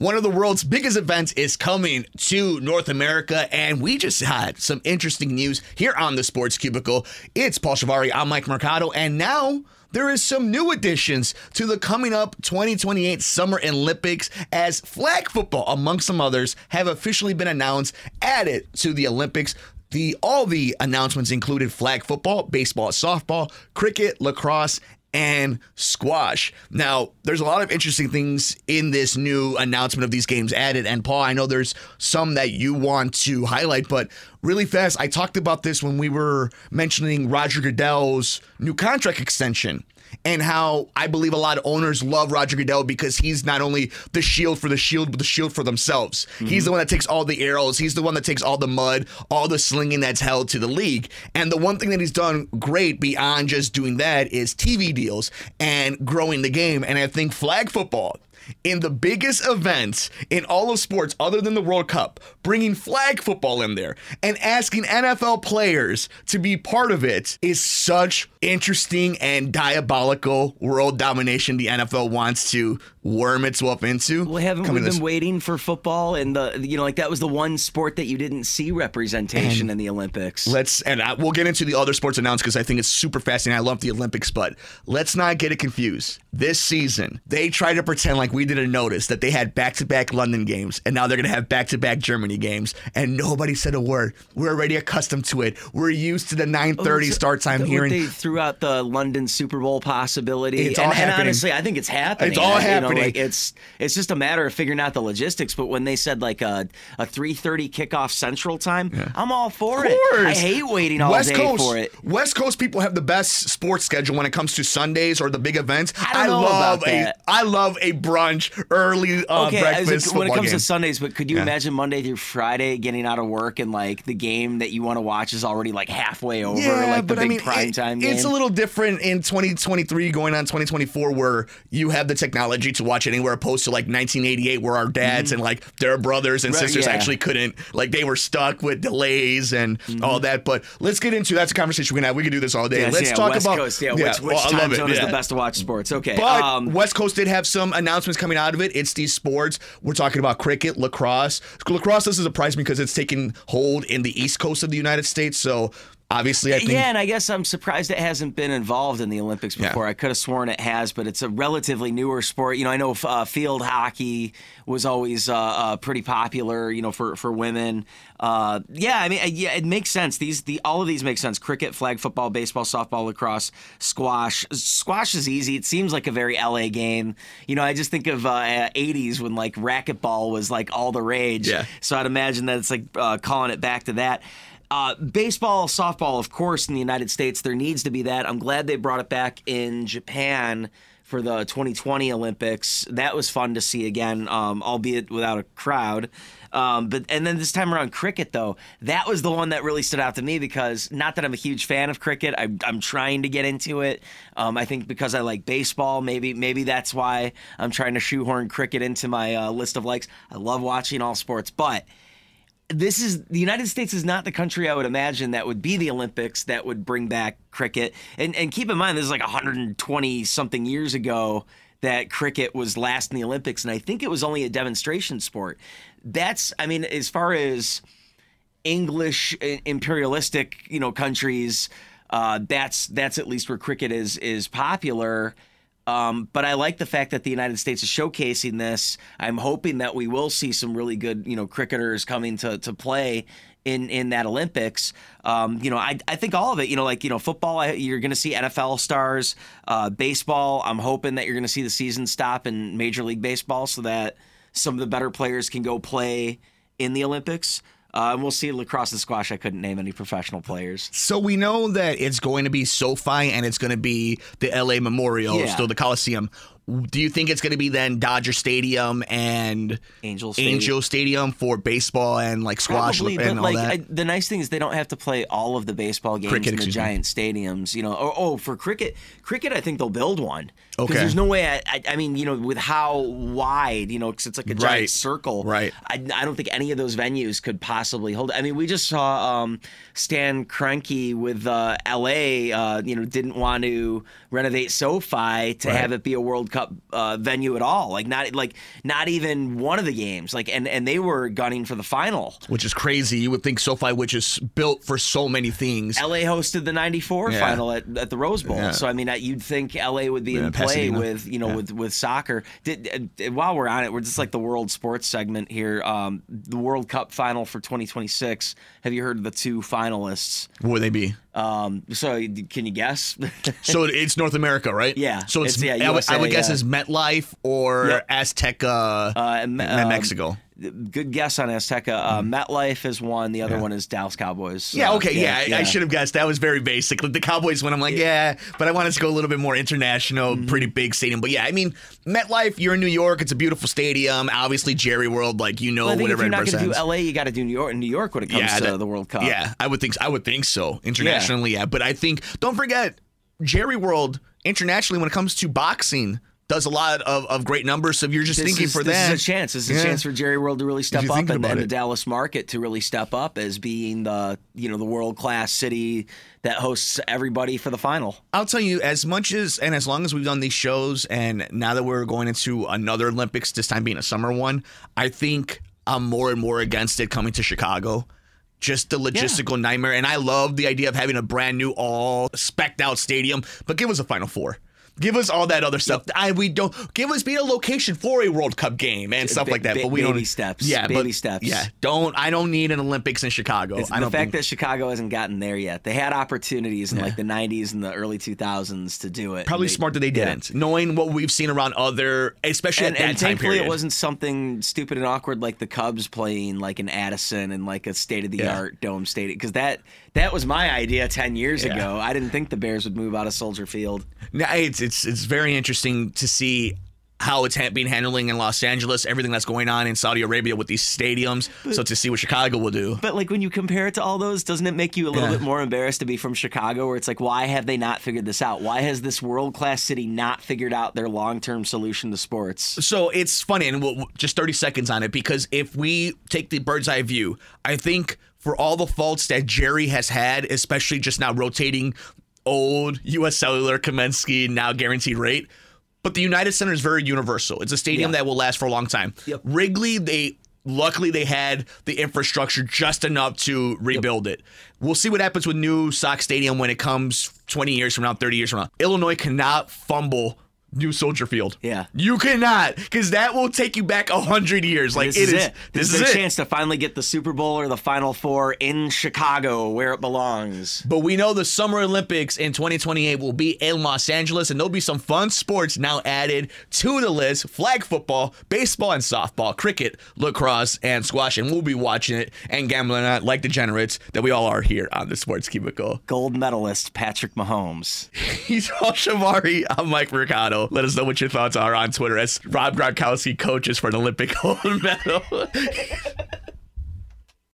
one of the world's biggest events is coming to North America, and we just had some interesting news here on the Sports Cubicle. It's Paul Chivari, I'm Mike Mercado, and now there is some new additions to the coming up 2028 Summer Olympics as flag football, among some others, have officially been announced added to the Olympics. The all the announcements included flag football, baseball, softball, cricket, lacrosse, and squash. Now, there's a lot of interesting things in this new announcement of these games added. And Paul, I know there's some that you want to highlight, but really fast, I talked about this when we were mentioning Roger Goodell's new contract extension and how I believe a lot of owners love Roger Goodell because he's not only the shield for the shield, but the shield for themselves. Mm-hmm. He's the one that takes all the arrows. He's the one that takes all the mud, all the slinging that's held to the league. And the one thing that he's done great beyond just doing that is TV deals and growing the game. And I think flag football in the biggest event in all of sports other than the World Cup, bringing flag football in there and asking NFL players to be part of it is such interesting and diabolical world domination the NFL wants to worm itself into. Well, haven't we been this... waiting for football and the you know like that was the one sport that you didn't see representation and in the Olympics. Let's and I, we'll get into the other sports announced because I think it's super fascinating. I love the Olympics, but let's not get it confused. This season, they try to pretend like we didn't notice that they had back-to-back London games and now they're going to have back-to-back Germany games and nobody said a word. We're already accustomed to it. We're used to the 9:30 oh, start time here. They threw out the London Super Bowl possibility. It's and, all happening. And honestly, I think it's happening. It's all happening happening. Know, like it's it's just a matter of figuring out the logistics. But when they said like a a three thirty kickoff Central Time, yeah. I'm all for it. I hate waiting all West day Coast, for it. West Coast people have the best sports schedule when it comes to Sundays or the big events. I, I love a I love a brunch early uh, okay, breakfast. when it comes game. to Sundays, but could you yeah. imagine Monday through Friday getting out of work and like the game that you want to watch is already like halfway over, yeah, like the but big I mean, prime it, time It's a little different in 2023 going on 2024 where you have the technology to watch anywhere opposed to like 1988 where our dads mm-hmm. and like their brothers and right, sisters yeah. actually couldn't like they were stuck with delays and mm-hmm. all that. But let's get into that's a conversation we can have. We can do this all day. Yes, let's yeah, talk West about Coast, yeah, which, which well, time zone is the best to watch sports. Okay, but um, West Coast did have some announcements coming out of it. It's these sports. We're talking about cricket, lacrosse. Lacrosse doesn't surprise me because it's taking hold in the East Coast of the United States. So obviously, I think. Yeah, and I guess I'm surprised it hasn't been involved in the Olympics before. Yeah. I could have sworn it has, but it's a relatively newer sport. You know, I know uh, field hockey was always uh, uh, pretty popular. You know, for for women. Uh, yeah, I mean, yeah, it makes sense. These the all of these make sense. Cricket, flag football, baseball, softball, lacrosse, squash. Squash is easy. It seems like a very LA game. You know, I just think of uh, 80s when like racquetball was like all the rage. Yeah. So I'd imagine that it's like uh, calling it back to that. Uh, baseball, softball, of course, in the United States, there needs to be that. I'm glad they brought it back in Japan for the 2020 Olympics. That was fun to see again, um, albeit without a crowd. Um, but and then this time around, cricket though, that was the one that really stood out to me because not that I'm a huge fan of cricket, I, am trying to get into it. Um, I think because I like baseball, maybe maybe that's why I'm trying to shoehorn cricket into my uh, list of likes. I love watching all sports, but this is the United States is not the country I would imagine that would be the Olympics that would bring back cricket. And and keep in mind this is like 120 something years ago that cricket was last in the Olympics and I think it was only a demonstration sport. That's I mean as far as English imperialistic, you know, countries uh, that's that's at least where cricket is is popular. Um, but I like the fact that the United States is showcasing this. I'm hoping that we will see some really good, you know, cricketers coming to to play in in that Olympics. Um, you know, I I think all of it. You know, like you know, football. I, you're going to see NFL stars. Uh, baseball. I'm hoping that you're going to see the season stop in Major League Baseball so that some of the better players can go play in the Olympics. Uh, we'll see lacrosse and squash. I couldn't name any professional players. So we know that it's going to be SoFi and it's going to be the LA Memorial, yeah. still the Coliseum. Do you think it's going to be then Dodger Stadium and Angel Stadium, Angel Stadium for baseball and like squash Probably, and all like, that? I, the nice thing is they don't have to play all of the baseball games cricket, in the giant me. stadiums. You know, oh, oh, for cricket, cricket, I think they'll build one. Because Okay. there's no way. I, I, I mean, you know, with how wide, you know, because it's like a giant Right. circle. Right. I, I don't think any of those venues could possibly hold. it. I mean, we just saw um, Stan Kroenke with uh, L.A. Uh, you know, didn't want to renovate SoFi to Right. have it be a World Cup uh, venue at all. Like not like not even one of the games. Like and and they were gunning for the final. which is crazy. You would think SoFi, which is built for so many things. LA hosted the '94 Yeah. final at, at the Rose Bowl, Yeah. so I mean, you'd think LA would be Yeah, in play Pasadena. with you know with with soccer. Did, uh, while we're on it, we're just like the World Sports segment here. Um, the World Cup final for 2026. Have you heard of the two finalists? What would they be? Um, so can you guess? So it's North America, right? Yeah. So it's, It's- yeah, I, would, I would USA, guess yeah. it's MetLife or Yep. Azteca, Uh, um, Mexico. Good guess on Azteca. Uh, MetLife is one. The other one is Dallas Cowboys. Mm-hmm. Yeah, Uh, okay, yeah, I- I should have guessed. That was very basic. Like the Cowboys when I'm like, yeah, but I wanted to go a little bit more international, Mm-hmm. pretty big stadium. But yeah, I mean, MetLife, you're in New York, it's a beautiful stadium. Obviously, Jerry World, like you know, Well, I if whatever you're not going to do. LA, you got to do New York. In New York when it comes to that- the World Cup. Yeah, I would think I would think so. Internationally, yeah. But I think don't forget Jerry World internationally when it comes to boxing does a lot of, of great numbers. So if you're just This thinking is, for this that, is a chance. This is Yeah. a chance for Jerry World to really step up and, and the. Dallas market to really step up as being the you know the world class city that hosts everybody for the final. I'll tell you, as much as and as long as we've done these shows, and now that we're going into another Olympics, this time being a summer one, I think I'm more and more against it coming to Chicago. Just the logistical nightmare. And I love the idea of having a brand new, all specked out stadium, but give us a Final Four. Give us all that other stuff. I we don't give us be a location for a World Cup game and stuff Ba- like that. ba- But we baby don't steps. Yeah, Baby but, steps. Yeah, don't. I don't need an Olympics in Chicago. It's I the fact think- that Chicago hasn't gotten there yet. They had opportunities in like the 90s and the early 2000s to do it. probably They- smart that they didn't, knowing what we've seen around other, especially And, at that and time thankfully, period. it wasn't something stupid and awkward like the Cubs playing like an Addison and like a state of the art dome stadium. Because that that was my idea ten years Yeah. ago. I didn't think the Bears would move out of Soldier Field. No, it's it's it's very interesting to see how it's ha- being handling in Los Angeles, everything that's going on in Saudi Arabia with these stadiums. so to see what Chicago will do. But like when you compare it to all those, doesn't it make you a little Yeah. bit more embarrassed to be from Chicago? Where it's like, why have they not figured this out? Why has this world class city not figured out their long term solution to sports? So it's funny, and we'll, just 30 seconds on it because if we take the bird's eye view, I think for all the faults that Jerry has had, especially just now rotating old U.S. Cellular, Comiskey, now guaranteed rate. But the United Center is very universal. It's a stadium Yeah. that will last for a long time. Yep. Wrigley, they luckily they had the infrastructure just enough to rebuild it. We'll see what happens with new Sox Stadium when it comes 20 years from now, 30 years from now. Illinois cannot fumble New Soldier Field. Yeah. You cannot, because that will take you back a hundred years. Like this it is, is. it. This, is their chance to finally get the Super Bowl or the Final Four in Chicago, where it belongs. But we know the Summer Olympics in 2028 will be in Los Angeles, and there'll be some fun sports now added to the list: flag football, baseball, and softball, cricket, lacrosse, and squash. And we'll be watching it and gambling on it like degenerates that we all are here on the Sports Cubicle. Gold medalist Patrick Mahomes. He's Paul Chivari. I'm Mike Mercado. Let us know what your thoughts are on Twitter as Rob Gronkowski coaches for an Olympic gold medal.